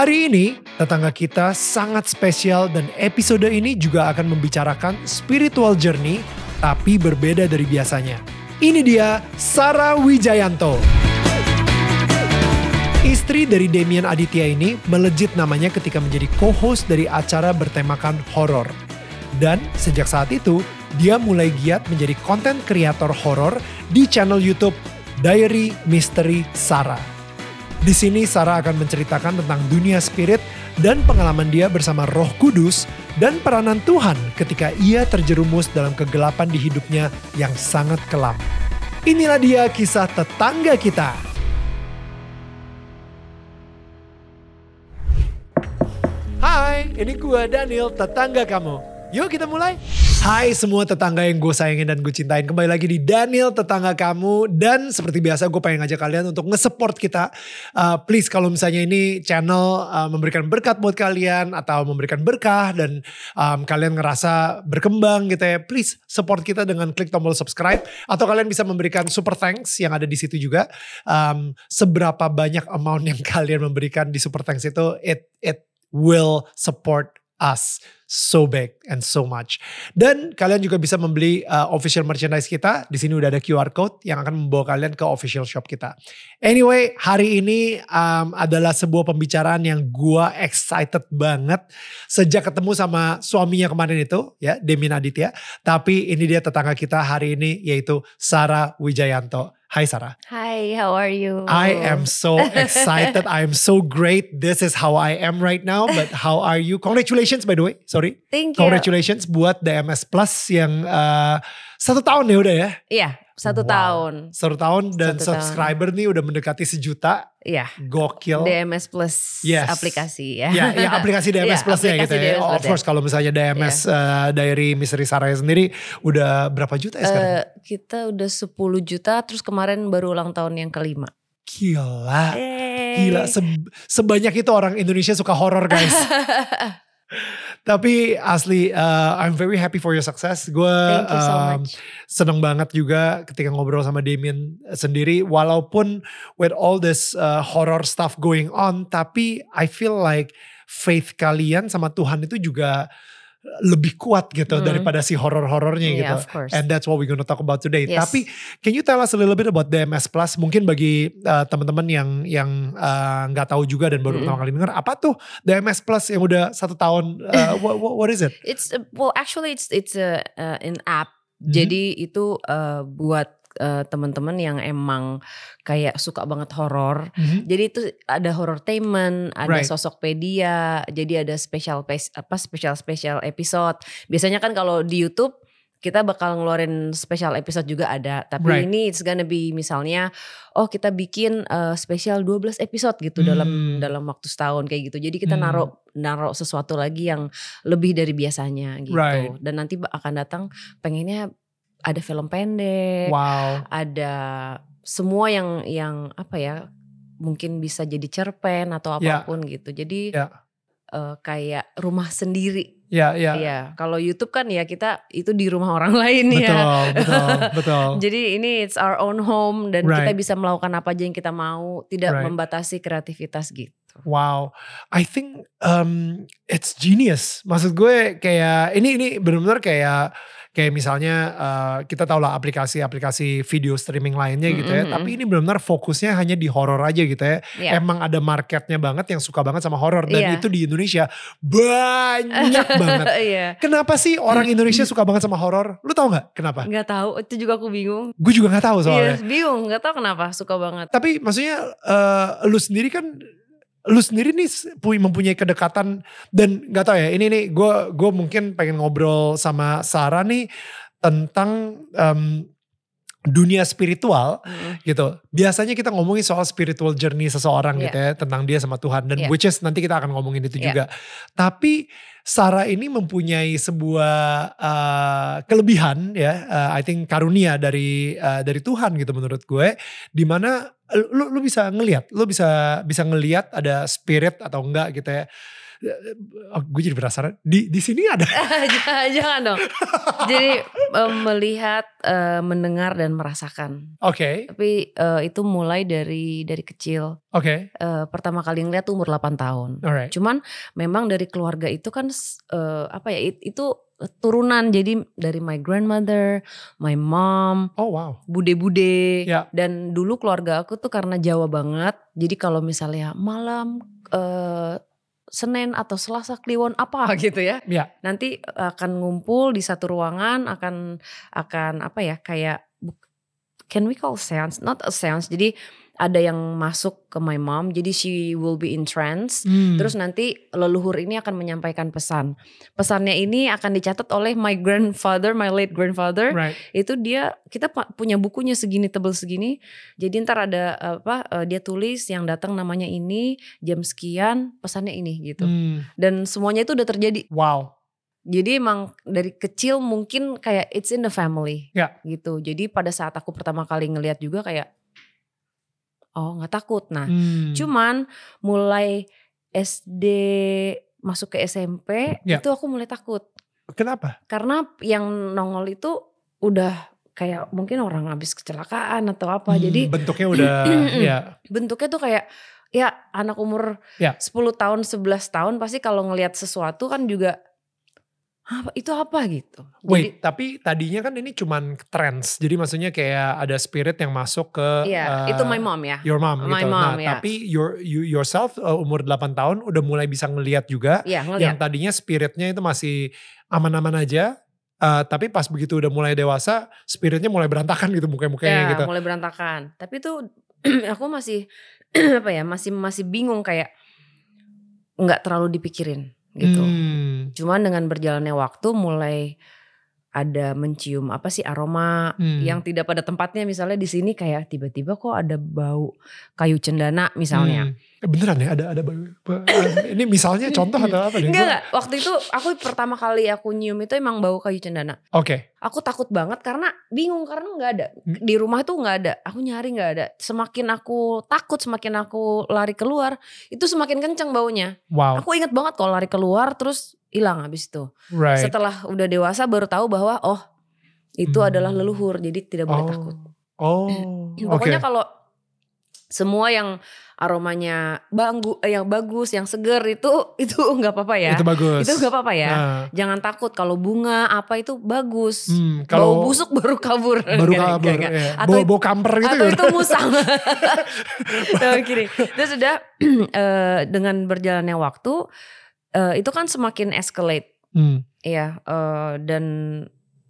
Hari ini, tetangga kita sangat spesial dan episode ini juga akan membicarakan spiritual journey tapi berbeda dari biasanya. Ini dia Sarah Wijayanto. Istri dari Demian Aditya ini melejit namanya ketika menjadi co-host dari acara bertemakan horor. Dan sejak saat itu, dia mulai giat menjadi konten kreator horor di channel YouTube Diary Mystery Sarah. Di sini Sarah akan menceritakan tentang dunia spirit dan pengalaman dia bersama Roh Kudus dan peranan Tuhan ketika ia terjerumus dalam kegelapan di hidupnya yang sangat kelam. Inilah dia kisah tetangga kita. Hai, ini gua Daniel, tetangga kamu. Yuk kita mulai. Hai semua tetangga yang gue sayangin dan gue cintain. Kembali lagi di Daniel tetangga kamu. Dan seperti biasa gue pengen ngajak kalian untuk nge-support kita. Uh, please kalau misalnya ini channel uh, memberikan berkat buat kalian. Atau memberikan berkah dan um, kalian ngerasa berkembang gitu ya. Please support kita dengan klik tombol subscribe. Atau kalian bisa memberikan super thanks yang ada di situ juga. Um, seberapa banyak amount yang kalian memberikan di super thanks itu. It, it will support us so big and so much. Dan kalian juga bisa membeli uh, official merchandise kita. Di sini udah ada QR code yang akan membawa kalian ke official shop kita. Anyway, hari ini um, adalah sebuah pembicaraan yang gua excited banget sejak ketemu sama suaminya kemarin itu, ya, Demin Aditya. Tapi ini dia tetangga kita hari ini yaitu Sarah Wijayanto. Hai Sarah. Hi, how are you? I am so excited. I am so great. This is how I am right now. But how are you? Congratulations by the way. Sorry. Thank you. Congratulations buat DMS Plus yang uh, satu tahun ya udah ya. Iya, satu Wow. tahun. Satu tahun dan Satu tahun. subscriber nih udah mendekati sejuta. Iya. Gokil. DMS Plus Yes. aplikasi ya. Ya, ya aplikasi DMS Iya, Plus ya gitu ya. DMS Of Plus course kalau misalnya DMS uh, Diary Misteri Sarah sendiri udah berapa juta ya sekarang? Eh, kita udah 10 juta terus kemarin baru ulang tahun yang kelima. Gila. Yeay. Gila, se- sebanyak itu orang Indonesia suka horor guys. Tapi asli, uh, I'm very happy for your success. Gue you so um, seneng banget juga ketika ngobrol sama Damien sendiri. Walaupun with all this uh, horror stuff going on, tapi I feel like faith kalian sama Tuhan itu juga lebih kuat gitu Hmm. daripada si horor-horornya Yeah, gitu. of course. And that's what we're gonna talk about today. Yes. Tapi can you tell us a little bit about DMS Plus? Mungkin bagi uh, teman-teman yang yang uh, nggak tahu juga dan baru Mm-mm. pertama kali dengar, apa tuh DMS Plus yang udah satu tahun? Uh, what, what, what is it? It's uh, well actually it's it's a uh, an app. Mhm. Jadi itu uh, buat uh, teman-teman yang emang kayak suka banget horor. Mhm. Jadi itu ada horortainment, ada Right. sosokpedia, jadi ada special apa special special episode. Biasanya kan kalau di YouTube kita bakal ngeluarin special episode juga ada. Tapi Right. ini it's gonna be misalnya oh kita bikin uh, special 12 episode gitu Hmm. dalam dalam waktu setahun kayak gitu. Jadi kita Hmm. naruh naruh sesuatu lagi yang lebih dari biasanya gitu. Right. Dan nanti akan datang pengennya ada film pendek Wow. ada semua yang yang apa ya mungkin bisa jadi cerpen atau Ya. apa pun gitu jadi Ya. eh, kayak rumah sendiri Ya, ya. ya kalau YouTube kan ya kita itu di rumah orang lain Betul, ya betul, betul. jadi ini it's our own home dan kita Right. bisa melakukan apa aja yang kita mau tidak Right. membatasi kreativitas gitu Wow, I think um, it's genius. Maksud gue kayak ini ini benar-benar kayak kayak misalnya uh, kita tahu lah aplikasi-aplikasi video streaming lainnya gitu ya. Mm-mm. Tapi ini benar-benar fokusnya hanya di horor aja gitu ya. ya Emang ada marketnya banget yang suka banget sama horor dan Iya. itu di Indonesia banyak banget. Iya Kenapa sih orang Indonesia suka banget sama horor? Lu tau nggak kenapa? nggak tahu itu juga aku bingung Gue juga nggak tahu soalnya. Iya bingung nggak tahu kenapa suka banget Tapi maksudnya eh, lu sendiri kan lu sendiri nih pu- mempunyai kedekatan dan nggak tahu ya ini nih gue gue mungkin pengen ngobrol sama Sarah nih tentang em, dunia spiritual Mm. gitu. Biasanya kita ngomongin soal spiritual journey seseorang Iya. gitu ya tentang dia sama Tuhan dan Iya. which is nanti kita akan ngomongin itu Iya. juga. Tapi Sarah ini mempunyai sebuah uh, kelebihan ya, uh, I think karunia dari uh, dari Tuhan gitu menurut gue, di mana lu lu bisa ngelihat, lu bisa bisa ngelihat ada spirit atau enggak gitu ya. Oh, gue jadi penasaran. Di di sini ada. jangan, dong. Jadi eh, melihat, eh, mendengar dan merasakan. Oke, Tapi eh, itu mulai dari dari kecil. oke, Eh, pertama kali ngeliat tuh umur 8 tahun. alright. Cuman memang dari keluarga itu kan eh, apa ya it- itu turunan jadi dari my grandmother, my mom, Oh wow. bude-bude Ya. dan dulu keluarga aku tuh karena Jawa banget. Jadi kalau misalnya malam eh, Senin atau Selasa Kliwon apa gitu ya. Ya. Nanti akan ngumpul di satu ruangan akan akan apa ya kayak can we call seance? Not a seance. Jadi ada yang masuk ke my mom jadi she will be in trance. Hmm. Terus nanti leluhur ini akan menyampaikan pesan. Pesannya ini akan dicatat oleh my grandfather, my late grandfather. right. Itu dia kita punya bukunya segini tebel segini. Jadi ntar ada apa eh, dia tulis yang datang namanya ini, jam sekian, pesannya ini gitu. Hmm. Dan semuanya itu udah terjadi. Wow. Jadi emang dari kecil mungkin kayak it's in the family Ya. gitu. Jadi pada saat aku pertama kali ngelihat juga kayak oh nggak takut. Nah Hmm. Cuman mulai SD masuk ke SMP Ya. itu aku mulai takut Kenapa? karena yang nongol itu udah kayak mungkin orang habis kecelakaan atau apa. Hmm, Jadi bentuknya udah ya. bentuknya tuh kayak ya anak umur Ya. 10 tahun 11 tahun pasti kalau ngelihat sesuatu kan juga apa itu apa gitu. Wait, tapi tadinya kan ini cuman trends. Jadi maksudnya kayak ada spirit yang masuk ke Jadi iya, uh, itu my mom ya. your mom My gitu. mom, nah, ya. tapi your you yourself uh, umur 8 tahun udah mulai bisa ngelihat juga Iya, yang ngelihat. tadinya spiritnya itu masih aman-aman aja. uh, tapi pas begitu udah mulai dewasa, spiritnya mulai berantakan gitu muka-mukanya Ya, gitu. mulai berantakan. Tapi tuh aku masih apa ya, masih masih bingung kayak nggak terlalu dipikirin gitu. Hmm, Cuman dengan berjalannya waktu mulai ada mencium apa sih aroma Hmm. yang tidak pada tempatnya misalnya di sini kayak tiba-tiba kok ada bau kayu cendana misalnya. hmm. Eh, Beneran ya ada ada ini misalnya contoh atau apa nih? Enggak enggak, waktu itu aku pertama kali aku nyium itu emang bau kayu cendana. Oke. Aku takut banget karena bingung karena nggak ada di rumah tuh nggak ada. Aku nyari nggak ada. Semakin aku takut, semakin aku lari keluar, itu semakin kenceng baunya. Wow. Aku inget banget kalau lari keluar terus hilang habis itu. Right. Setelah udah dewasa baru tahu bahwa oh itu Hmm. adalah leluhur, jadi tidak boleh oh. takut. Oh. Oke. Pokoknya kalau semua yang aromanya banggu, eh, yang bagus, yang seger itu itu nggak apa-apa ya. Itu bagus. Itu nggak apa-apa ya. Nah, Jangan takut kalau bunga apa itu bagus. hmm, Bau kalau busuk baru kabur. baru Nggak, kabur, nggak, nggak. ya. Atau bau, bau kamper gitu Atau ya. itu musang. Nah, gini. Terus udah eh, dengan berjalannya waktu eh, itu kan semakin escalate. Hmm. Iya, eh, dan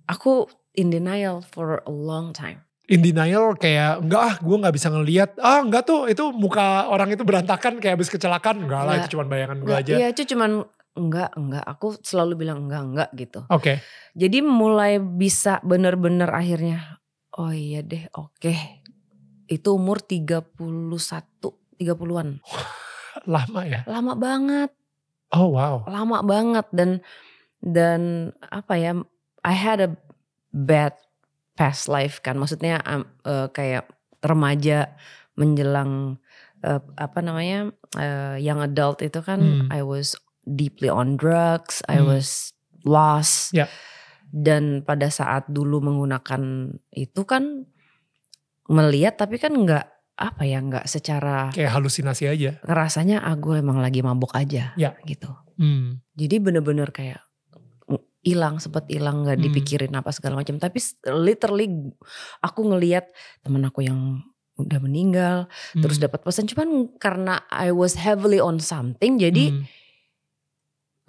aku in denial for a long time. In denial kayak enggak ah gue nggak bisa ngelihat ah enggak tuh itu muka orang itu berantakan kayak habis kecelakaan enggak lah Enggak. itu cuma bayangan gue aja. Iya, itu cuman enggak, enggak. Aku selalu bilang enggak, enggak gitu. Oke. Jadi mulai bisa bener-bener akhirnya, oh iya deh, oke. Itu umur 31, 30-an. Lama ya. Lama banget, Oh wow. lama banget dan dan apa ya? I had a bad past life kan. Maksudnya um, eh, kayak remaja menjelang eh, apa namanya? eh, young adult itu kan Hmm. I was deeply on drugs, I Hmm. was lost. Ya. Dan pada saat dulu menggunakan itu kan melihat tapi kan nggak apa ya nggak secara Kayak halusinasi aja. ngerasanya ah gue emang lagi mabuk aja Ya. gitu. Hmm. Jadi bener-bener kayak hilang sempet hilang nggak Hmm. dipikirin apa segala macam tapi literally aku ngelihat temen aku yang udah meninggal terus Hmm. dapat pesan cuman karena I was heavily on something jadi Hmm.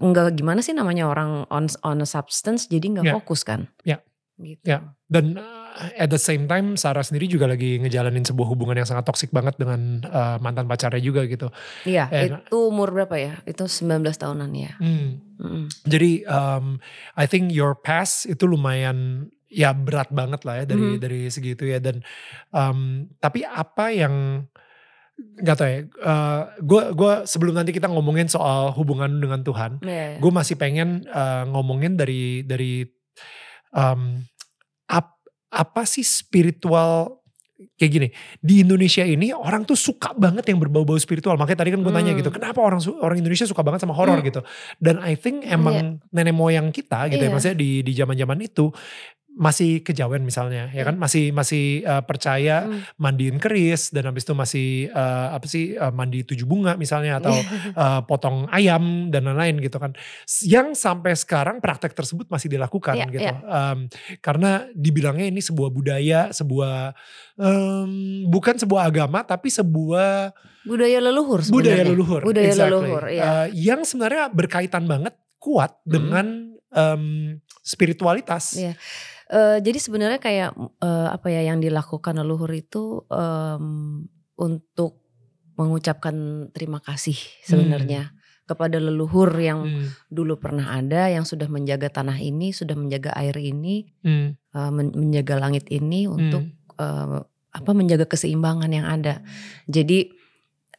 nggak gimana sih namanya orang on on a substance jadi nggak Ya. fokus kan Ya. gitu Ya. Dan uh, at the same time Sarah sendiri juga lagi ngejalanin sebuah hubungan yang sangat toksik banget dengan uh, mantan pacarnya juga gitu. iya Eh, itu umur berapa ya itu 19 tahunan ya Hmm. Mm-mm. Jadi um, I think your past itu lumayan ya berat banget lah ya dari Mhm. dari segitu ya dan um, tapi apa yang nggak tahu ya gue gue sebelum nanti kita ngomongin soal hubungan dengan Tuhan Iya, iya. gue masih pengen uh, ngomongin dari dari um, apa sih spiritual kayak gini di Indonesia ini orang tuh suka banget yang berbau-bau spiritual makanya tadi kan gue tanya Hmm. gitu kenapa orang orang Indonesia suka banget sama horor Hmm. gitu dan I think emang nenek moyang kita gitu ya Iya. maksudnya di di zaman-zaman itu masih kejawen misalnya ya kan masih masih uh, percaya Hmm. mandiin keris dan habis itu masih uh, apa sih uh, mandi tujuh bunga misalnya atau uh, potong ayam dan lain-lain gitu kan yang sampai sekarang praktek tersebut masih dilakukan Iya, gitu iya. Um, karena dibilangnya ini sebuah budaya sebuah um, bukan sebuah agama tapi sebuah budaya leluhur budaya sebenarnya. leluhur Budaya exactly. leluhur. Uh, yang sebenarnya berkaitan banget kuat dengan um, spiritualitas Iya. Eh, jadi sebenarnya kayak eh, apa ya yang dilakukan leluhur itu em, untuk mengucapkan terima kasih sebenarnya kepada leluhur yang Hmm, dulu pernah ada, yang sudah menjaga tanah ini, sudah menjaga air ini, hmm, men- menjaga langit ini untuk hmm. eh, apa menjaga keseimbangan yang ada. Jadi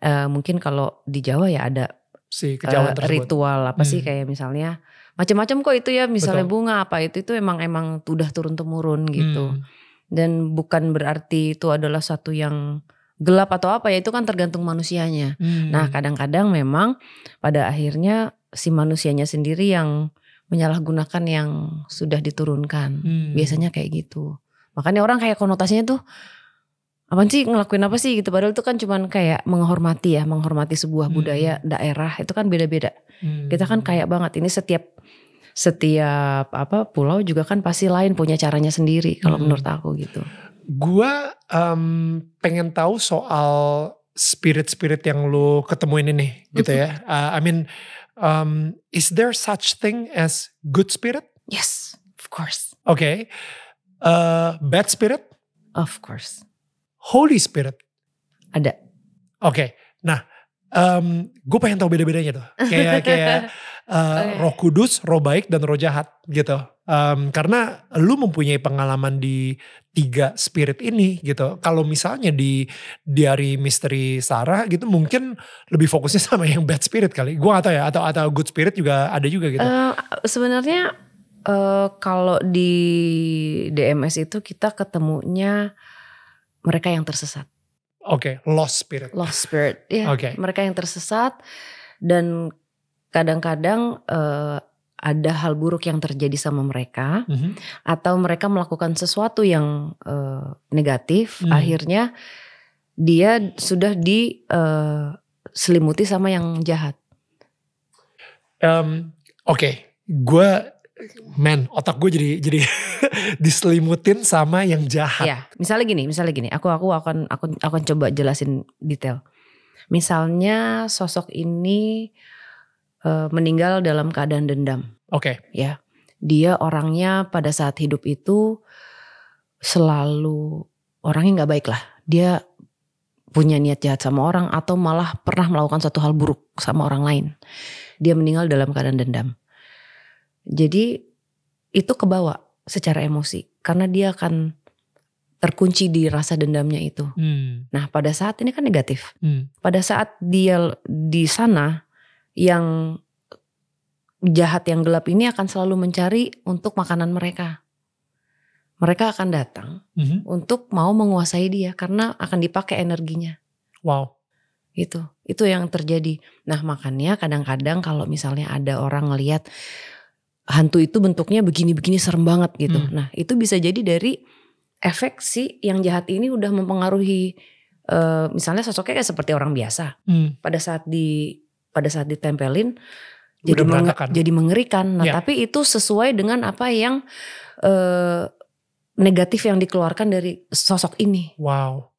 eh, mungkin kalau di Jawa ya ada si tersebut ritual apa sih Hmm. kayak misalnya macam-macam kok itu ya misalnya Betul. bunga apa itu itu emang emang udah turun temurun gitu Hmm. dan bukan berarti itu adalah satu yang gelap atau apa ya itu kan tergantung manusianya. Hmm. Nah kadang-kadang memang pada akhirnya si manusianya sendiri yang menyalahgunakan yang sudah diturunkan. Hmm. Biasanya kayak gitu. Makanya orang kayak konotasinya tuh apa sih ngelakuin apa sih gitu padahal itu kan cuman kayak menghormati ya menghormati sebuah Hmm. budaya daerah itu kan beda-beda Hmm. kita kan kayak banget ini setiap setiap apa pulau juga kan pasti lain punya caranya sendiri kalau Hmm. menurut aku gitu Gua em, pengen tahu soal spirit-spirit yang lu ketemuin ini gitu ya. Uh, I mean, um, is there such thing as good spirit? yes of course Oke. Uh, bad spirit? of course Holy spirit? ada Oke. Nah, gue pengen tahu beda-bedanya tuh. Kayak kayak uh, Oke. roh kudus, roh baik, dan roh jahat gitu. Em, karena lu mempunyai pengalaman di tiga spirit ini gitu. Kalau misalnya di diary misteri Sarah gitu mungkin lebih fokusnya sama yang bad spirit kali. Gue gak tahu ya. Atau atau good spirit juga ada juga gitu. Eh, sebenarnya eh, kalau di DMS itu kita ketemunya mereka yang tersesat Oke, lost spirit. lost spirit ya Oke. mereka yang tersesat dan kadang-kadang eh, ada hal buruk yang terjadi sama mereka Mhm. atau mereka melakukan sesuatu yang eh, negatif Hmm. akhirnya dia sudah di eh, selimuti sama yang jahat Em, Oke, gue man otak gue jadi jadi diselimutin sama yang jahat. Ya, misalnya gini, misalnya gini, aku aku akan aku akan coba jelasin detail. Misalnya sosok ini eh, meninggal dalam keadaan dendam, Oke, ya. Dia orangnya pada saat hidup itu selalu orangnya nggak baik lah. Dia punya niat jahat sama orang atau malah pernah melakukan suatu hal buruk sama orang lain. Dia meninggal dalam keadaan dendam. Jadi itu kebawa secara emosi karena dia akan terkunci di rasa dendamnya itu. Hmm, Nah, pada saat ini kan negatif. hmm, Pada saat dia di sana yang jahat yang gelap ini akan selalu mencari untuk makanan mereka. Mereka akan datang mhm. untuk mau menguasai dia karena akan dipakai energinya. Wow. Itu, itu yang terjadi. Nah makanya kadang-kadang kalau misalnya ada orang ngelihat hantu itu bentuknya begini-begini serem banget gitu. Hmm. Nah itu bisa jadi dari efek si yang jahat ini udah mempengaruhi eh, misalnya sosoknya kayak seperti orang biasa. Hmm, Pada saat di pada saat ditempelin Udah jadi menge- jadi mengerikan. Nah Ya. tapi itu sesuai dengan apa yang eh, negatif yang dikeluarkan dari sosok ini. Wow.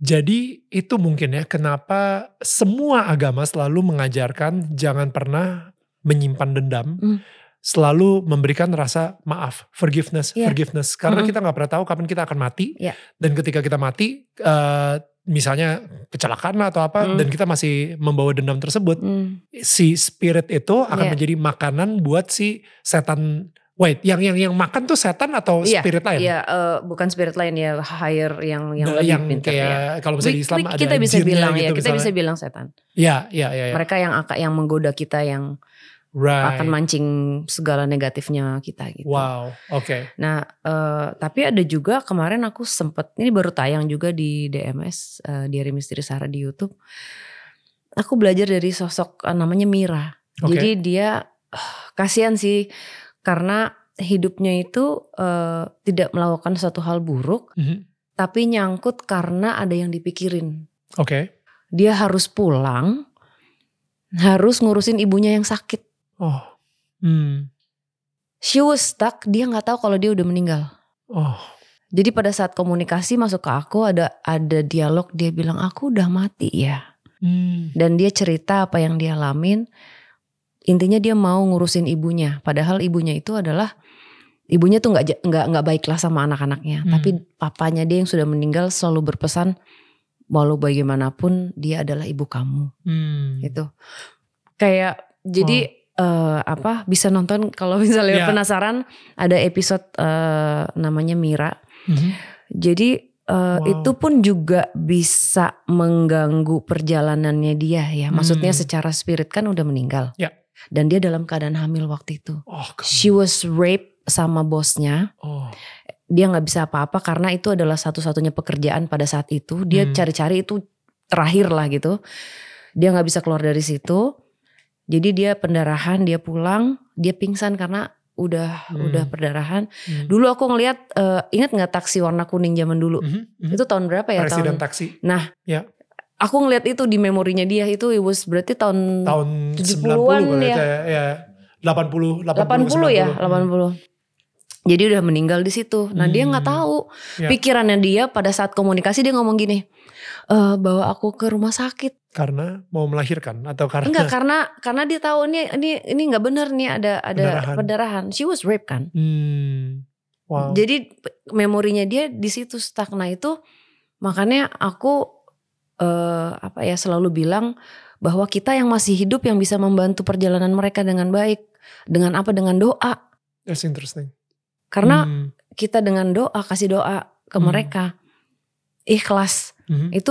Jadi itu mungkin ya kenapa semua agama selalu mengajarkan jangan pernah menyimpan dendam. Hmm. Selalu memberikan rasa maaf, forgiveness, Iya. forgiveness. Karena Mm-mm. kita nggak pernah tahu kapan kita akan mati. Iya. Dan ketika kita mati, eh, misalnya kecelakaan lah atau apa, Hmm. dan kita masih membawa dendam tersebut, Hmm. si spirit itu akan Iya. menjadi makanan buat si setan. Wait, yang yang yang makan tuh setan atau Iya, spirit lain? Iya, eh, bukan spirit lain ya, higher yang yang Nah, lebih yang pintar kayak ya. kalau misalnya di Islam we- ada kita bisa bilang gitu ya, kita misalnya. bisa bilang setan. Iya, iya, iya. iya. Mereka yang akan yang menggoda kita yang Right. akan mancing segala negatifnya kita gitu. Wow, oke. Nah, eh, tapi ada juga kemarin aku sempet ini baru tayang juga di DMS eh, Diary Misteri Sarah di YouTube. Aku belajar dari sosok eh, namanya Mira. Oke. Jadi dia eh, kasihan sih karena hidupnya itu eh, tidak melakukan suatu hal buruk, Mhm. tapi nyangkut karena ada yang dipikirin. Oke. Dia harus pulang, harus ngurusin ibunya yang sakit. Oh. Hmm. She was stuck, dia nggak tahu kalau dia udah meninggal. Oh. Jadi pada saat komunikasi masuk ke aku ada ada dialog dia bilang aku udah mati ya. Hmm. Dan dia cerita apa yang dia alamin. Intinya dia mau ngurusin ibunya. Padahal ibunya itu adalah ibunya tuh nggak nggak nggak baiklah sama anak-anaknya. Hmm. Tapi papanya dia yang sudah meninggal selalu berpesan walau bagaimanapun dia adalah ibu kamu Hmm. gitu. Kayak jadi eh, apa bisa nonton kalau misalnya Ya. penasaran ada episode eh, namanya Mira. Mhm. Jadi eh, Wow. itu pun juga bisa mengganggu perjalanannya dia ya. Maksudnya Hmm. secara spirit kan udah meninggal. Ya. Dan dia dalam keadaan hamil waktu itu. Oh. She was raped sama bosnya. Oh. Dia nggak bisa apa-apa karena itu adalah satu-satunya pekerjaan pada saat itu. Dia Hmm. cari-cari itu terakhir lah gitu. Dia nggak bisa keluar dari situ. Jadi dia pendarahan, dia pulang, dia pingsan karena udah Hmm. udah perdarahan. Hmm. Dulu aku ngelihat eh, ingat nggak taksi warna kuning zaman dulu? Mhm, mhm. Itu tahun berapa ya? Presiden tahun taksi Aku ngelihat itu di memorinya dia itu it was berarti tahun tahun 70-an 90 kali ya. ya. ya. 80 80 ya, 90. 80. Jadi udah meninggal di situ. Nah, dia nggak Hmm. tahu. Ya. Pikirannya dia pada saat komunikasi dia ngomong gini. "Eh, bawa aku ke rumah sakit. Karena mau melahirkan atau karena Enggak karena karena dia tahu ini ini ini nggak bener nih ada ada Pendarahan. pendarahan. She was raped kan. Hmm. Wow. Jadi memorinya dia di situ stuck. Nah itu makanya aku eh, apa ya selalu bilang bahwa kita yang masih hidup yang bisa membantu perjalanan mereka dengan baik. Dengan apa? Dengan doa. That's interesting. Karena Hmm. kita dengan doa kasih doa ke Hmm. mereka ikhlas Mhm. itu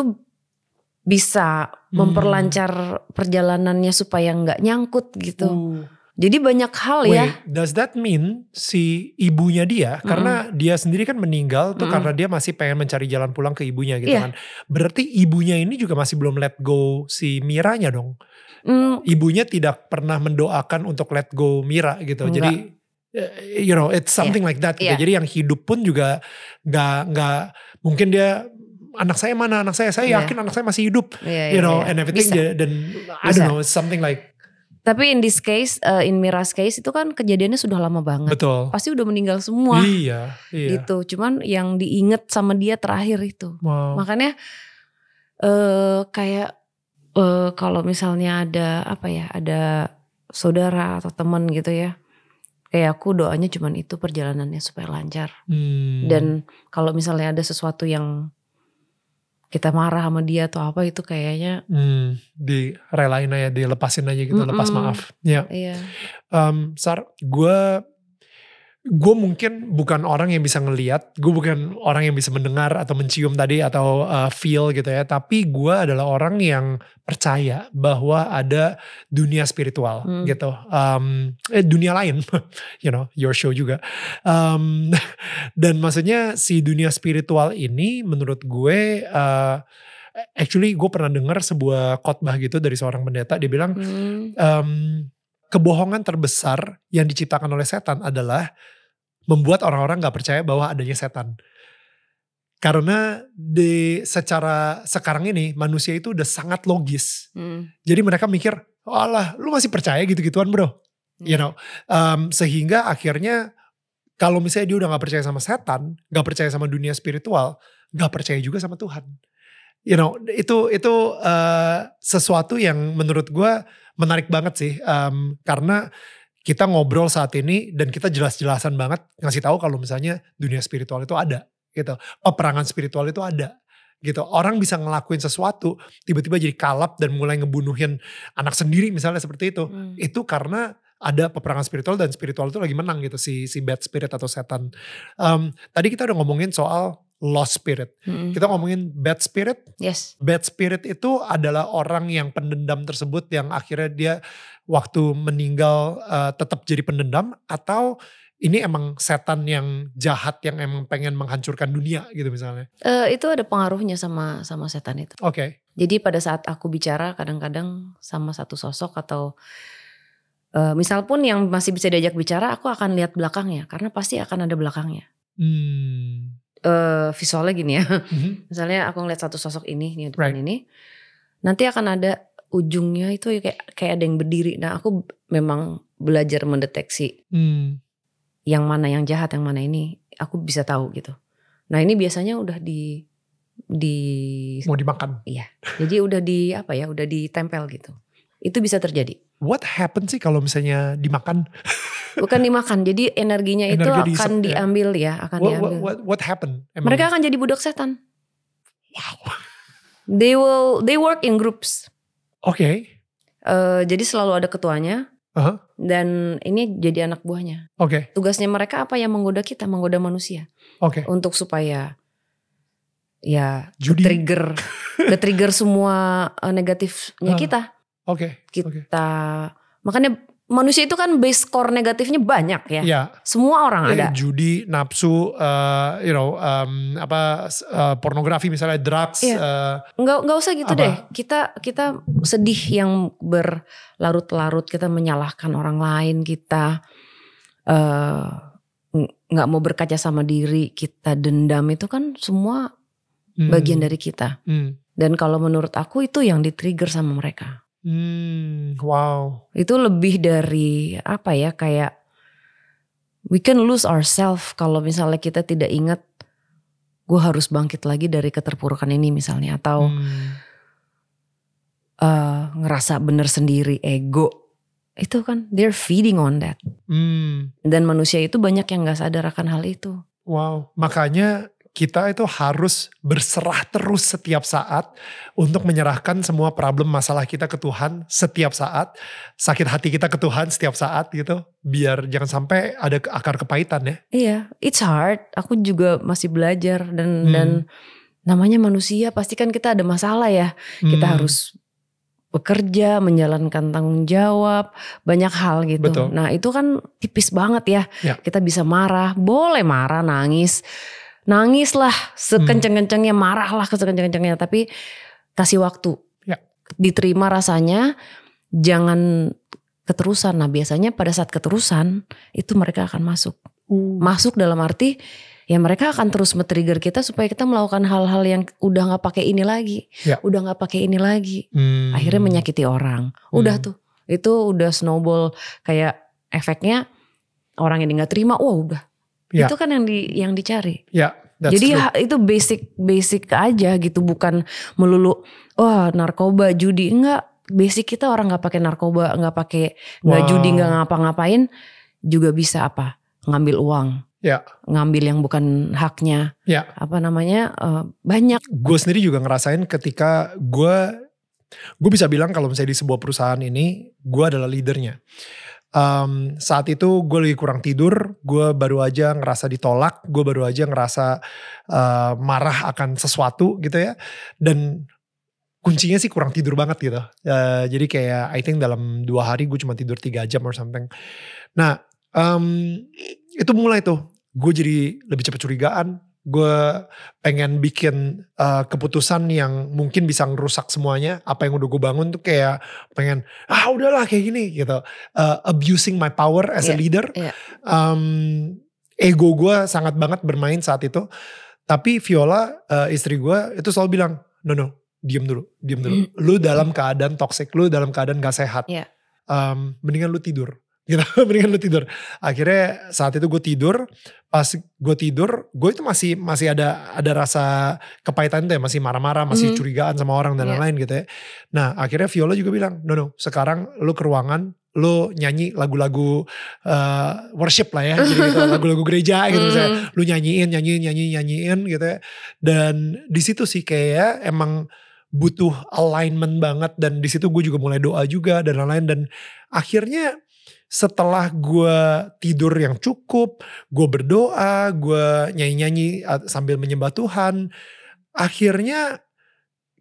bisa Hmm. memperlancar perjalanannya supaya nggak nyangkut gitu. Uh. Jadi banyak hal Wait, ya. does that mean si ibunya dia karena dia sendiri kan meninggal tuh Mm-mm. karena dia masih pengen mencari jalan pulang ke ibunya gitu Iya. kan. Berarti ibunya ini juga masih belum let go si Miranya dong. Hmm, Ibunya tidak pernah mendoakan untuk let go Mira gitu. Enggak. Jadi eh, you know it's something like that gitu. Iya. Jadi yang hidup pun juga nggak nggak mungkin dia anak saya mana anak saya saya Iya. yakin anak saya masih hidup iya, you iya, know iya. and everything Bisa. dan I Bisa. don't know something like Tapi in this case, uh, in Mira's case itu kan kejadiannya sudah lama banget. betul. Pasti udah meninggal semua Iya, iya. gitu. Cuman yang diinget sama dia terakhir itu. Wow. Makanya eh kayak eh kalau misalnya ada apa ya, ada saudara atau teman gitu ya. Kayak aku doanya cuman itu perjalanannya supaya lancar. Hmm. Dan kalau misalnya ada sesuatu yang kita marah sama dia atau apa itu kayaknya Hmm, direlain aja, dilepasin aja gitu, lepas Mm-mm. maaf. Ya, iya. Em, Sar, gue gue mungkin bukan orang yang bisa ngeliat, gue bukan orang yang bisa mendengar atau mencium tadi atau uh, feel gitu ya, tapi gue adalah orang yang percaya bahwa ada dunia spiritual Hmm. gitu, Em, eh dunia lain, you know, your show juga. Em, dan maksudnya si dunia spiritual ini menurut gue, uh, actually gue pernah dengar sebuah khotbah gitu dari seorang pendeta, dia bilang Hmm. em, kebohongan terbesar yang diciptakan oleh setan adalah membuat orang-orang gak percaya bahwa adanya setan. Karena di secara sekarang ini manusia itu udah sangat logis. Hmm. Jadi mereka mikir, alah lu masih percaya gitu-gituan bro. You know, em, sehingga akhirnya kalau misalnya dia udah gak percaya sama setan, gak percaya sama dunia spiritual, gak percaya juga sama Tuhan. You know, itu itu eh, sesuatu yang menurut gue menarik banget sih, Em, karena kita ngobrol saat ini dan kita jelas-jelasan banget ngasih tahu kalau misalnya dunia spiritual itu ada, gitu. Peperangan spiritual itu ada, gitu. Orang bisa ngelakuin sesuatu, tiba-tiba jadi kalap dan mulai ngebunuhin anak sendiri misalnya seperti itu Hmm. itu karena ada peperangan spiritual dan spiritual itu lagi menang gitu si si bad spirit atau setan. Em, tadi kita udah ngomongin soal lost spirit. Hmm. Kita ngomongin bad spirit. Yes. Bad spirit itu adalah orang yang pendendam tersebut yang akhirnya dia waktu meninggal uh, tetap jadi pendendam atau ini emang setan yang jahat yang emang pengen menghancurkan dunia gitu misalnya. Uh, itu ada pengaruhnya sama sama setan itu. Oke. Okay. Jadi pada saat aku bicara kadang-kadang sama satu sosok atau uh, misal pun yang masih bisa diajak bicara, aku akan lihat belakangnya karena pasti akan ada belakangnya. Hmm. Uh, visualnya gini ya. Mm-hmm. Misalnya aku ngeliat satu sosok ini nih depan right. ini, nanti akan ada ujungnya itu kayak kayak ada yang berdiri. Nah aku memang belajar mendeteksi. Hmm yang mana yang jahat yang mana ini aku bisa tahu gitu nah ini biasanya udah di di mau dimakan iya jadi udah di apa ya udah ditempel gitu itu bisa terjadi what happen sih kalau misalnya dimakan bukan dimakan jadi energinya Energi itu akan di, ya. diambil ya akan what, diambil what, what, what happen Emang? mereka akan jadi budak setan wow they will they work in groups oke okay. uh, jadi selalu ada ketuanya Uh-huh. Dan ini jadi anak buahnya. Oke. Okay. Tugasnya mereka apa yang menggoda kita, menggoda manusia. Oke. Okay. Untuk supaya ya Judi. trigger, trigger semua uh, negatifnya uh, kita. Oke. Okay. Kita okay. makanya manusia itu kan base core negatifnya banyak ya. Yeah. Semua orang ya, ada. Judi, nafsu, uh, you know, um, apa uh, pornografi misalnya, drugs. Yeah. Uh, nggak nggak usah gitu apa? deh. Kita kita sedih yang berlarut-larut, kita menyalahkan orang lain, kita uh, nggak mau berkaca sama diri, kita dendam itu kan semua hmm. bagian dari kita. Hmm. Dan kalau menurut aku itu yang di-trigger sama mereka. Hmm, wow. Itu lebih dari apa ya kayak we can lose ourselves kalau misalnya kita tidak ingat gue harus bangkit lagi dari keterpurukan ini misalnya atau hmm. uh, ngerasa bener sendiri ego itu kan they're feeding on that. Hmm. Dan manusia itu banyak yang nggak sadar akan hal itu. Wow, makanya kita itu harus berserah terus setiap saat untuk menyerahkan semua problem masalah kita ke Tuhan setiap saat. Sakit hati kita ke Tuhan setiap saat gitu. Biar jangan sampai ada akar kepahitan ya. Iya, it's hard. Aku juga masih belajar dan hmm. dan namanya manusia pasti kan kita ada masalah ya. Kita hmm. harus bekerja, menjalankan tanggung jawab, banyak hal gitu. Betul. Nah, itu kan tipis banget ya. ya. Kita bisa marah, boleh marah, nangis nangis lah sekenceng-kencengnya marah lah sekenceng-kencengnya tapi kasih waktu ya. diterima rasanya jangan keterusan nah biasanya pada saat keterusan itu mereka akan masuk uh. masuk dalam arti ya mereka akan terus men-trigger kita supaya kita melakukan hal-hal yang udah nggak pakai ini lagi ya. udah nggak pakai ini lagi hmm. akhirnya menyakiti orang udah hmm. tuh itu udah snowball kayak efeknya orang yang nggak terima wah udah Ya. Itu kan yang di yang dicari. Ya. Jadi true. itu basic basic aja gitu bukan melulu wah oh, narkoba judi. Enggak basic kita orang nggak pakai narkoba nggak pakai nggak wow. judi nggak ngapa-ngapain juga bisa apa? Ngambil uang. Ya. Ngambil yang bukan haknya. Ya. Apa namanya uh, banyak. Gue sendiri juga ngerasain ketika gue gue bisa bilang kalau misalnya di sebuah perusahaan ini gue adalah leadernya um, saat itu gue lagi kurang tidur, gue baru aja ngerasa ditolak, gue baru aja ngerasa uh, marah akan sesuatu gitu ya, dan kuncinya sih kurang tidur banget gitu. Uh, jadi kayak I think dalam dua hari gue cuma tidur tiga jam or something. Nah um, itu mulai tuh gue jadi lebih cepat curigaan, gue pengen bikin uh, keputusan yang mungkin bisa ngerusak semuanya. Apa yang udah gue bangun tuh kayak pengen ah udahlah kayak gini gitu. Uh, abusing my power as yeah, a iya, leader. yeah. um, ego gue sangat banget bermain saat itu. Tapi Viola uh, istri gue itu selalu bilang no no diem dulu diem dulu. Mm. lu dalam keadaan toxic lu dalam keadaan gak sehat. Yeah. um, mendingan lu tidur gitu mendingan lu tidur akhirnya saat itu gue tidur pas gue tidur gue itu masih masih ada ada rasa kepahitan itu ya masih marah-marah masih mm. curigaan sama orang dan iya. lain-lain yeah. gitu ya nah akhirnya Viola juga bilang no no sekarang lu ke ruangan lu nyanyi lagu-lagu uh, worship lah ya jadi gitu lagu-lagu gereja gitu mm. misalnya lu nyanyiin nyanyiin nyanyiin nyanyiin gitu ya dan di situ sih kayak emang butuh alignment banget dan di situ gue juga mulai doa juga dan lain-lain dan akhirnya setelah gue tidur yang cukup, gue berdoa, gue nyanyi-nyanyi sambil menyembah Tuhan, akhirnya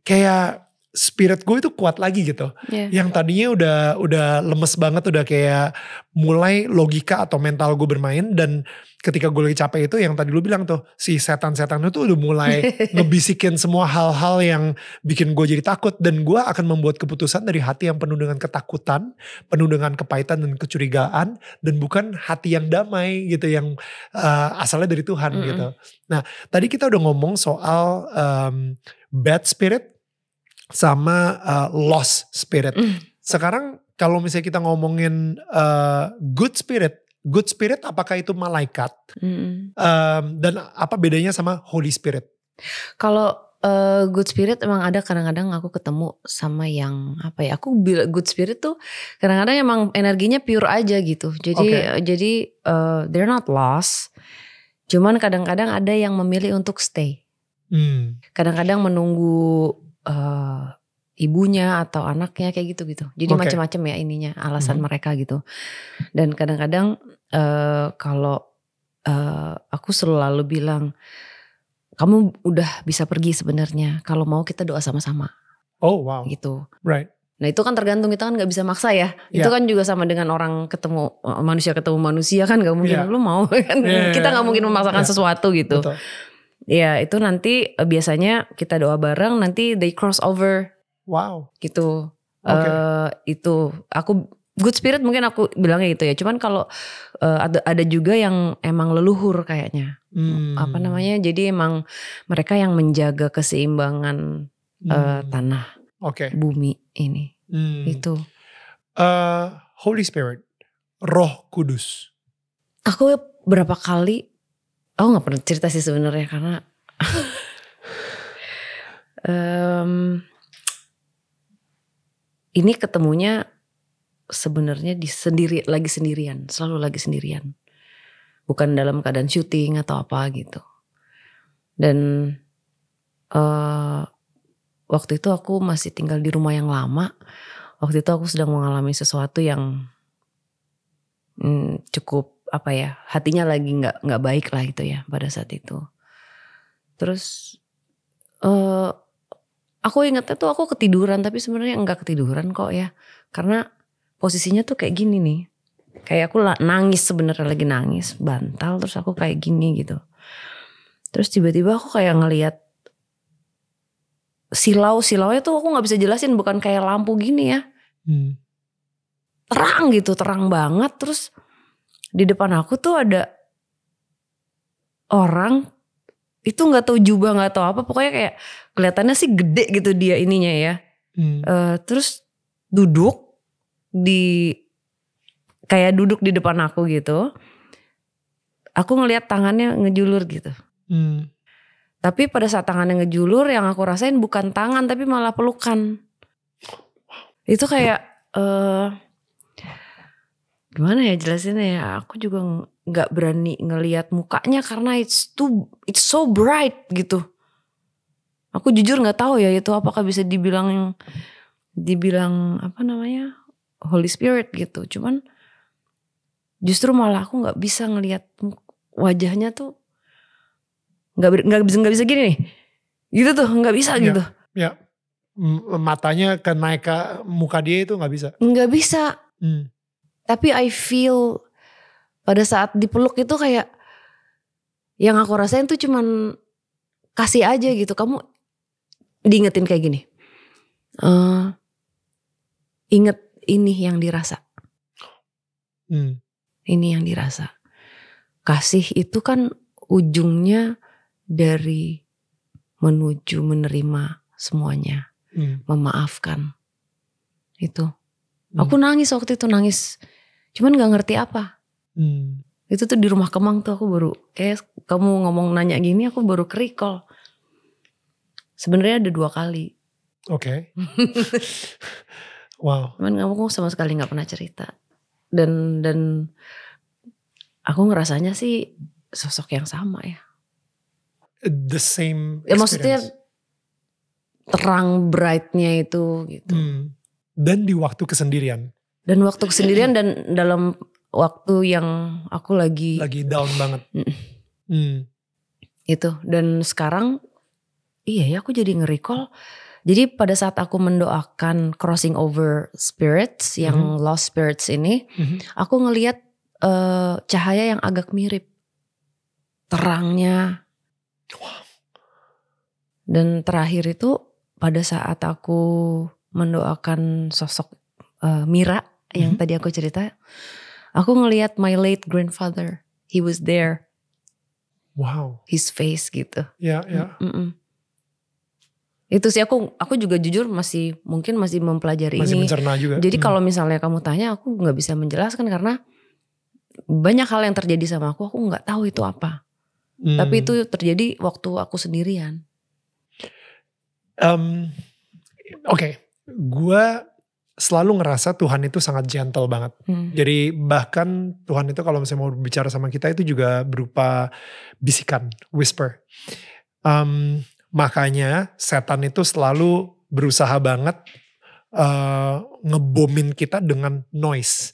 kayak spirit gue itu kuat lagi gitu. Yeah. Yang tadinya udah udah lemes banget, udah kayak mulai logika atau mental gue bermain dan ketika gue lagi capek itu yang tadi lu bilang tuh si setan-setan itu udah mulai ngebisikin semua hal-hal yang bikin gue jadi takut dan gue akan membuat keputusan dari hati yang penuh dengan ketakutan, penuh dengan kepahitan dan kecurigaan dan bukan hati yang damai gitu yang uh, asalnya dari Tuhan Mm-mm. gitu. Nah tadi kita udah ngomong soal um, bad spirit sama uh, lost spirit. Mm. Sekarang kalau misalnya kita ngomongin uh, good spirit, good spirit apakah itu malaikat? Mm-mm. Um, dan apa bedanya sama Holy Spirit? Kalau eh, good spirit emang ada kadang-kadang aku ketemu sama yang apa ya? Aku bilang good spirit tuh kadang-kadang emang energinya pure aja gitu. Jadi Oke. jadi eh, they're not lost. Cuman kadang-kadang ada yang memilih untuk stay. Hmm. Kadang-kadang menunggu eh, ibunya atau anaknya kayak gitu gitu. Jadi Oke. macam-macam ya ininya alasan Mhm. mereka gitu. Dan kadang-kadang eh, kalau eh, aku selalu bilang kamu udah bisa pergi sebenarnya. Kalau mau kita doa sama-sama Oh wow, gitu. right. Nah itu kan tergantung kita kan nggak bisa maksa ya. Itu Ya. kan juga sama dengan orang ketemu manusia ketemu manusia kan nggak mungkin Ya. lu mau kan. Ya, kita nggak mungkin memaksakan ya. sesuatu gitu. Betul. Ya itu nanti eh, biasanya kita doa bareng nanti they cross over Wow. gitu. Oke. Eh, itu aku good spirit mungkin aku bilangnya gitu ya. Cuman kalau eh, ada ada juga yang emang leluhur kayaknya. Hmm. Apa namanya? Jadi emang mereka yang menjaga keseimbangan Hmm. tanah Oke. bumi ini. Hmm. Itu. Uh, Holy Spirit, Roh Kudus. Aku berapa kali aku nggak pernah cerita sih sebenarnya karena em, ini ketemunya sebenarnya di sendiri lagi sendirian, selalu lagi sendirian. Bukan dalam keadaan syuting atau apa gitu. Dan eh waktu itu aku masih tinggal di rumah yang lama. Waktu itu aku sedang mengalami sesuatu yang hmm, cukup apa ya hatinya lagi nggak nggak baik lah gitu ya pada saat itu. Terus eh aku ingatnya tuh aku ketiduran tapi sebenarnya enggak ketiduran kok ya karena posisinya tuh kayak gini nih kayak aku nangis sebenarnya lagi nangis bantal terus aku kayak gini gitu terus tiba-tiba aku kayak ngelihat silau silaunya tuh aku nggak bisa jelasin bukan kayak lampu gini ya Hmm. terang gitu terang banget terus di depan aku tuh ada orang itu nggak tahu jubah nggak tahu apa pokoknya kayak kelihatannya sih gede gitu dia ininya ya Hmm. Eh, terus duduk di kayak duduk di depan aku gitu aku ngelihat tangannya ngejulur gitu Hmm. tapi pada saat tangannya ngejulur yang aku rasain bukan tangan tapi malah pelukan. Itu kayak eh gimana ya jelasinnya ya? Aku juga ng- nggak berani ngelihat mukanya karena it's too it's so bright gitu. Aku jujur nggak tahu ya itu apakah bisa dibilang dibilang apa namanya Holy Spirit gitu. Cuman justru malah aku nggak bisa ngelihat wajahnya tuh nggak nggak bisa nggak bisa gini nih gitu tuh nggak bisa Iya. gitu M- Matanya ke naik ke muka dia itu nggak bisa. nggak bisa Hmm. Tapi I feel pada saat dipeluk itu kayak yang aku rasain tuh cuman kasih aja gitu. Kamu diingetin kayak gini. Eh inget ini yang dirasa. Hmm. ini yang dirasa. Kasih itu kan ujungnya dari menuju menerima semuanya. Hmm. memaafkan. Itu. Hmm. aku nangis waktu itu nangis cuman nggak ngerti apa Hmm. itu tuh di rumah Kemang tuh aku baru kayak kamu ngomong nanya gini aku baru kerikol sebenarnya ada dua kali Oke. wow. cuman aku sama sekali nggak pernah cerita dan dan aku ngerasanya sih sosok yang sama ya The same. ya maksudnya experience. terang brightnya itu gitu Hmm. Dan di waktu kesendirian, dan waktu kesendirian dan dalam waktu yang aku lagi lagi down banget. Mm. Hmm. itu dan sekarang iya ya aku jadi nge-recall Jadi pada saat aku mendoakan crossing over spirits yang Mhm. lost spirits ini, Mhm. aku ngelihat eh, cahaya yang agak mirip terangnya. Dan terakhir itu pada saat aku mendoakan sosok eh, Mira yang Mhm. tadi aku cerita, aku ngelihat my late grandfather. He was there, Wow. his face gitu. Ya, ya. Mm-mm. Itu sih aku aku juga jujur masih mungkin masih mempelajari Masih ini. mencerna juga. Jadi Hmm. kalau misalnya kamu tanya aku nggak bisa menjelaskan karena banyak hal yang terjadi sama aku aku nggak tahu itu apa. Hmm. Tapi itu terjadi waktu aku sendirian. Em, Oke, gue selalu ngerasa Tuhan itu sangat gentle banget. Hmm. Jadi bahkan Tuhan itu kalau misalnya mau bicara sama kita itu juga berupa bisikan, whisper. Em, makanya setan itu selalu berusaha banget eh, ngebomin kita dengan noise.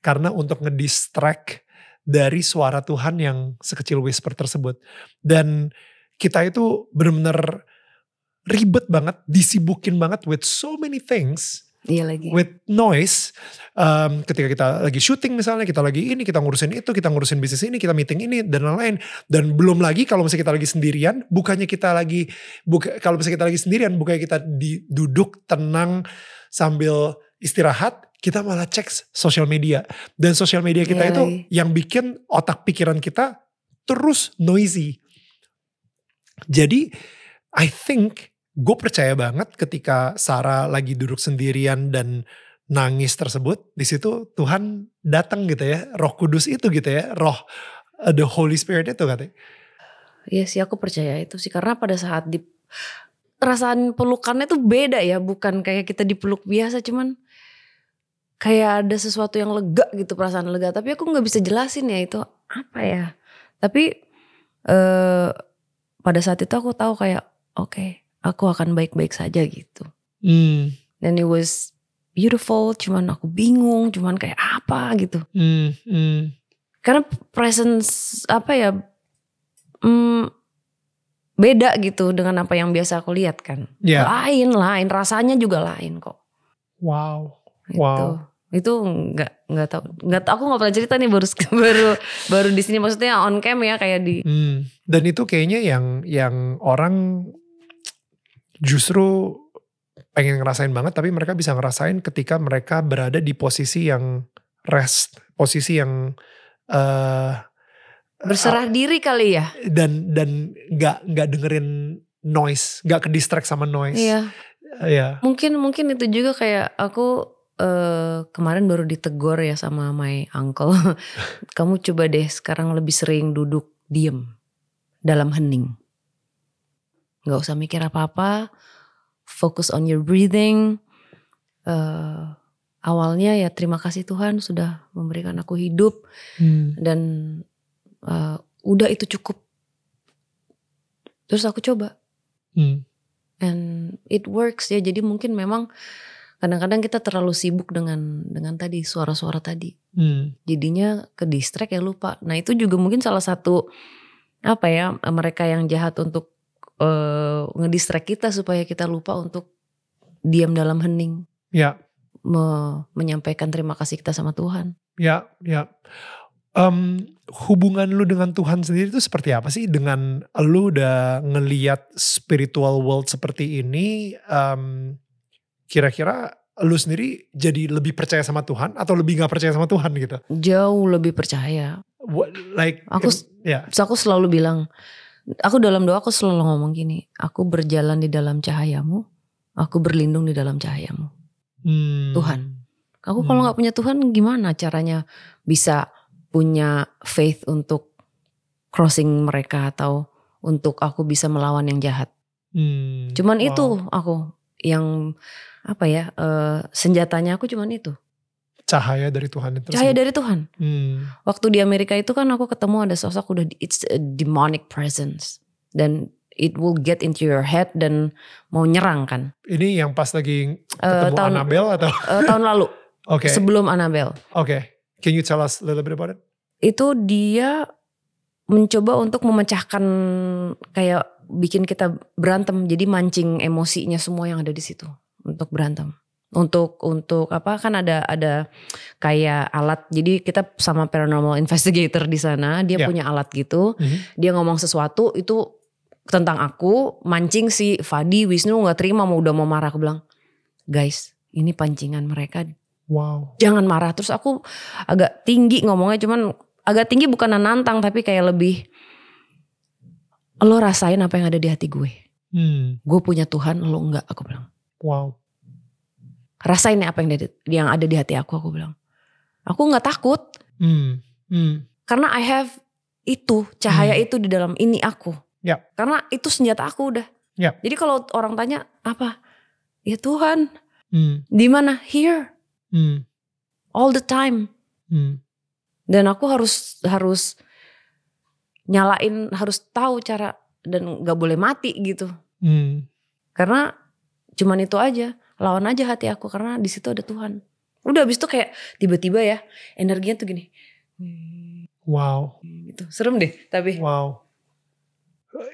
Karena untuk ngedistract dari suara Tuhan yang sekecil whisper tersebut. Dan kita itu benar-benar ribet banget, disibukin banget with so many things Iya lagi. with noise um, ketika kita lagi syuting misalnya kita lagi ini kita ngurusin itu kita ngurusin bisnis ini kita meeting ini dan lain-lain. Dan belum lagi kalau misalnya kita lagi sendirian bukannya kita lagi buka, kalau misalnya kita lagi sendirian bukannya kita di, duduk tenang sambil istirahat kita malah cek sosial media. Dan sosial media kita Iya itu yang bikin otak pikiran kita terus noisy. Jadi I think gue percaya banget ketika Sarah lagi duduk sendirian dan nangis tersebut, di situ Tuhan datang gitu ya, Roh Kudus itu gitu ya, Roh uh, the Holy Spirit itu katanya. Iya sih aku percaya itu sih karena pada saat di perasaan pelukannya tuh beda ya, bukan kayak kita dipeluk biasa cuman kayak ada sesuatu yang lega gitu perasaan lega tapi aku nggak bisa jelasin ya itu apa ya tapi eh pada saat itu aku tahu kayak oke aku akan baik-baik saja gitu Hmm, dan it was beautiful cuman aku bingung cuman kayak apa gitu hmm, hmm. karena presence apa ya hmm, beda gitu dengan apa yang biasa aku lihat kan Ya, lain lain rasanya juga lain kok wow, Gitu. Wow. Itu nggak nggak tahu nggak aku nggak pernah cerita nih baru baru baru di sini maksudnya on cam ya kayak di Hmm. Dan itu kayaknya yang yang orang justru pengen ngerasain banget, tapi mereka bisa ngerasain ketika mereka berada di posisi yang rest, posisi yang eh berserah diri kali ya. dan dan nggak nggak dengerin noise, nggak ke distract sama noise. Iya. Iya. Mungkin mungkin itu juga kayak aku eh, kemarin baru ditegur ya sama my uncle. Kamu coba deh sekarang lebih sering duduk diem dalam hening. Gak usah mikir apa-apa. Fokus on your breathing. Eh, awalnya ya terima kasih Tuhan sudah memberikan aku hidup Hmm. dan eh, udah itu cukup. Terus aku coba Hmm. and it works ya jadi mungkin memang kadang-kadang kita terlalu sibuk dengan dengan tadi suara-suara tadi Hmm. jadinya ke distract ya lupa nah itu juga mungkin salah satu apa ya mereka yang jahat untuk eh, ngedistract kita supaya kita lupa untuk diam dalam hening Ya, me- menyampaikan terima kasih kita sama Tuhan ya, ya. Em, hubungan lu dengan Tuhan sendiri itu seperti apa sih? Dengan lu udah ngeliat spiritual world seperti ini, em, kira-kira lu sendiri jadi lebih percaya sama Tuhan atau lebih nggak percaya sama Tuhan gitu? jauh lebih percaya What, like, Aku- ya, Terus aku selalu bilang, aku dalam doa aku selalu ngomong gini, aku berjalan di dalam cahayamu, aku berlindung di dalam cahayamu. hmm, Tuhan. Aku kalau Hmm. nggak punya Tuhan gimana caranya bisa punya faith untuk crossing mereka atau untuk aku bisa melawan yang jahat. hmm, Cuman wow. itu aku yang apa ya eh, senjatanya aku cuman itu cahaya dari Tuhan itu. cahaya dari Tuhan. Hmm, Waktu di Amerika itu kan aku ketemu ada sosok udah it's a demonic presence dan it will get into your head dan mau nyerang kan. ini yang pas lagi Eh, ketemu tahun Annabelle atau? eh, tahun lalu Oke, sebelum Annabelle. oke. Can you tell us a little bit about it? itu dia mencoba untuk memecahkan kayak bikin kita berantem. Jadi mancing emosinya semua yang ada di situ untuk berantem. Untuk untuk apa kan ada ada kayak alat. Jadi kita sama paranormal investigator di sana, dia Ya. punya alat gitu. Mhm. Dia ngomong sesuatu itu tentang aku, mancing si Fadi, Wisnu nggak terima mau udah mau marah aku bilang, "Guys, ini pancingan mereka Wow. jangan marah terus aku agak tinggi ngomongnya cuman agak tinggi bukan nantang tapi kayak lebih lo rasain apa yang ada di hati gue Hmm. gue punya Tuhan lo enggak aku bilang Wow. Rasain apa yang ada, yang ada di hati aku aku bilang aku nggak takut Hmm. Hmm. karena I have itu cahaya Hmm. itu di dalam ini aku Ya. karena itu senjata aku udah Ya. jadi kalau orang tanya apa ya Tuhan Hmm. di mana here Hmm. all the time Hmm. dan aku harus harus nyalain harus tahu cara dan nggak boleh mati gitu Hmm. karena cuman itu aja lawan aja hati aku karena di situ ada Tuhan udah abis itu kayak tiba-tiba ya energinya tuh gini Wow. gitu serem deh tapi Wow.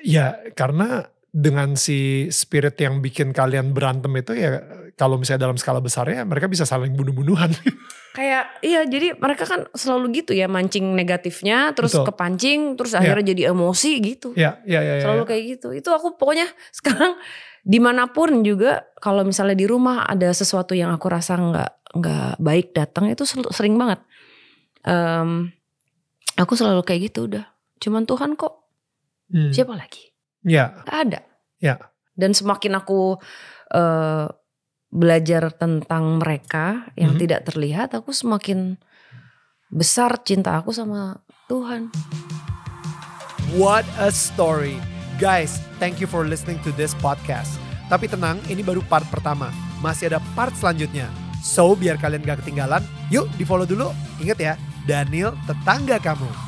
Ya karena dengan si spirit yang bikin kalian berantem itu ya kalau misalnya dalam skala besarnya mereka bisa saling bunuh-bunuhan. kayak iya jadi mereka kan selalu gitu ya mancing negatifnya terus Betul. kepancing terus Iya. akhirnya jadi emosi gitu ya, ya, ya, ya. selalu ya. kayak gitu itu aku pokoknya sekarang di mana pun juga kalau misalnya di rumah ada sesuatu yang aku rasa nggak nggak baik datang itu sering banget Em, aku selalu kayak gitu udah cuman Tuhan kok Hmm. siapa lagi Ya, Gak ada Ya. dan semakin aku eh, belajar tentang mereka yang Mhm. tidak terlihat aku semakin besar cinta aku sama Tuhan What a story. Guys, thank you for listening to this podcast. Tapi tenang, ini baru part pertama. Masih ada part selanjutnya. So, biar kalian gak ketinggalan, yuk di follow dulu. Ingat ya, Daniel tetangga kamu.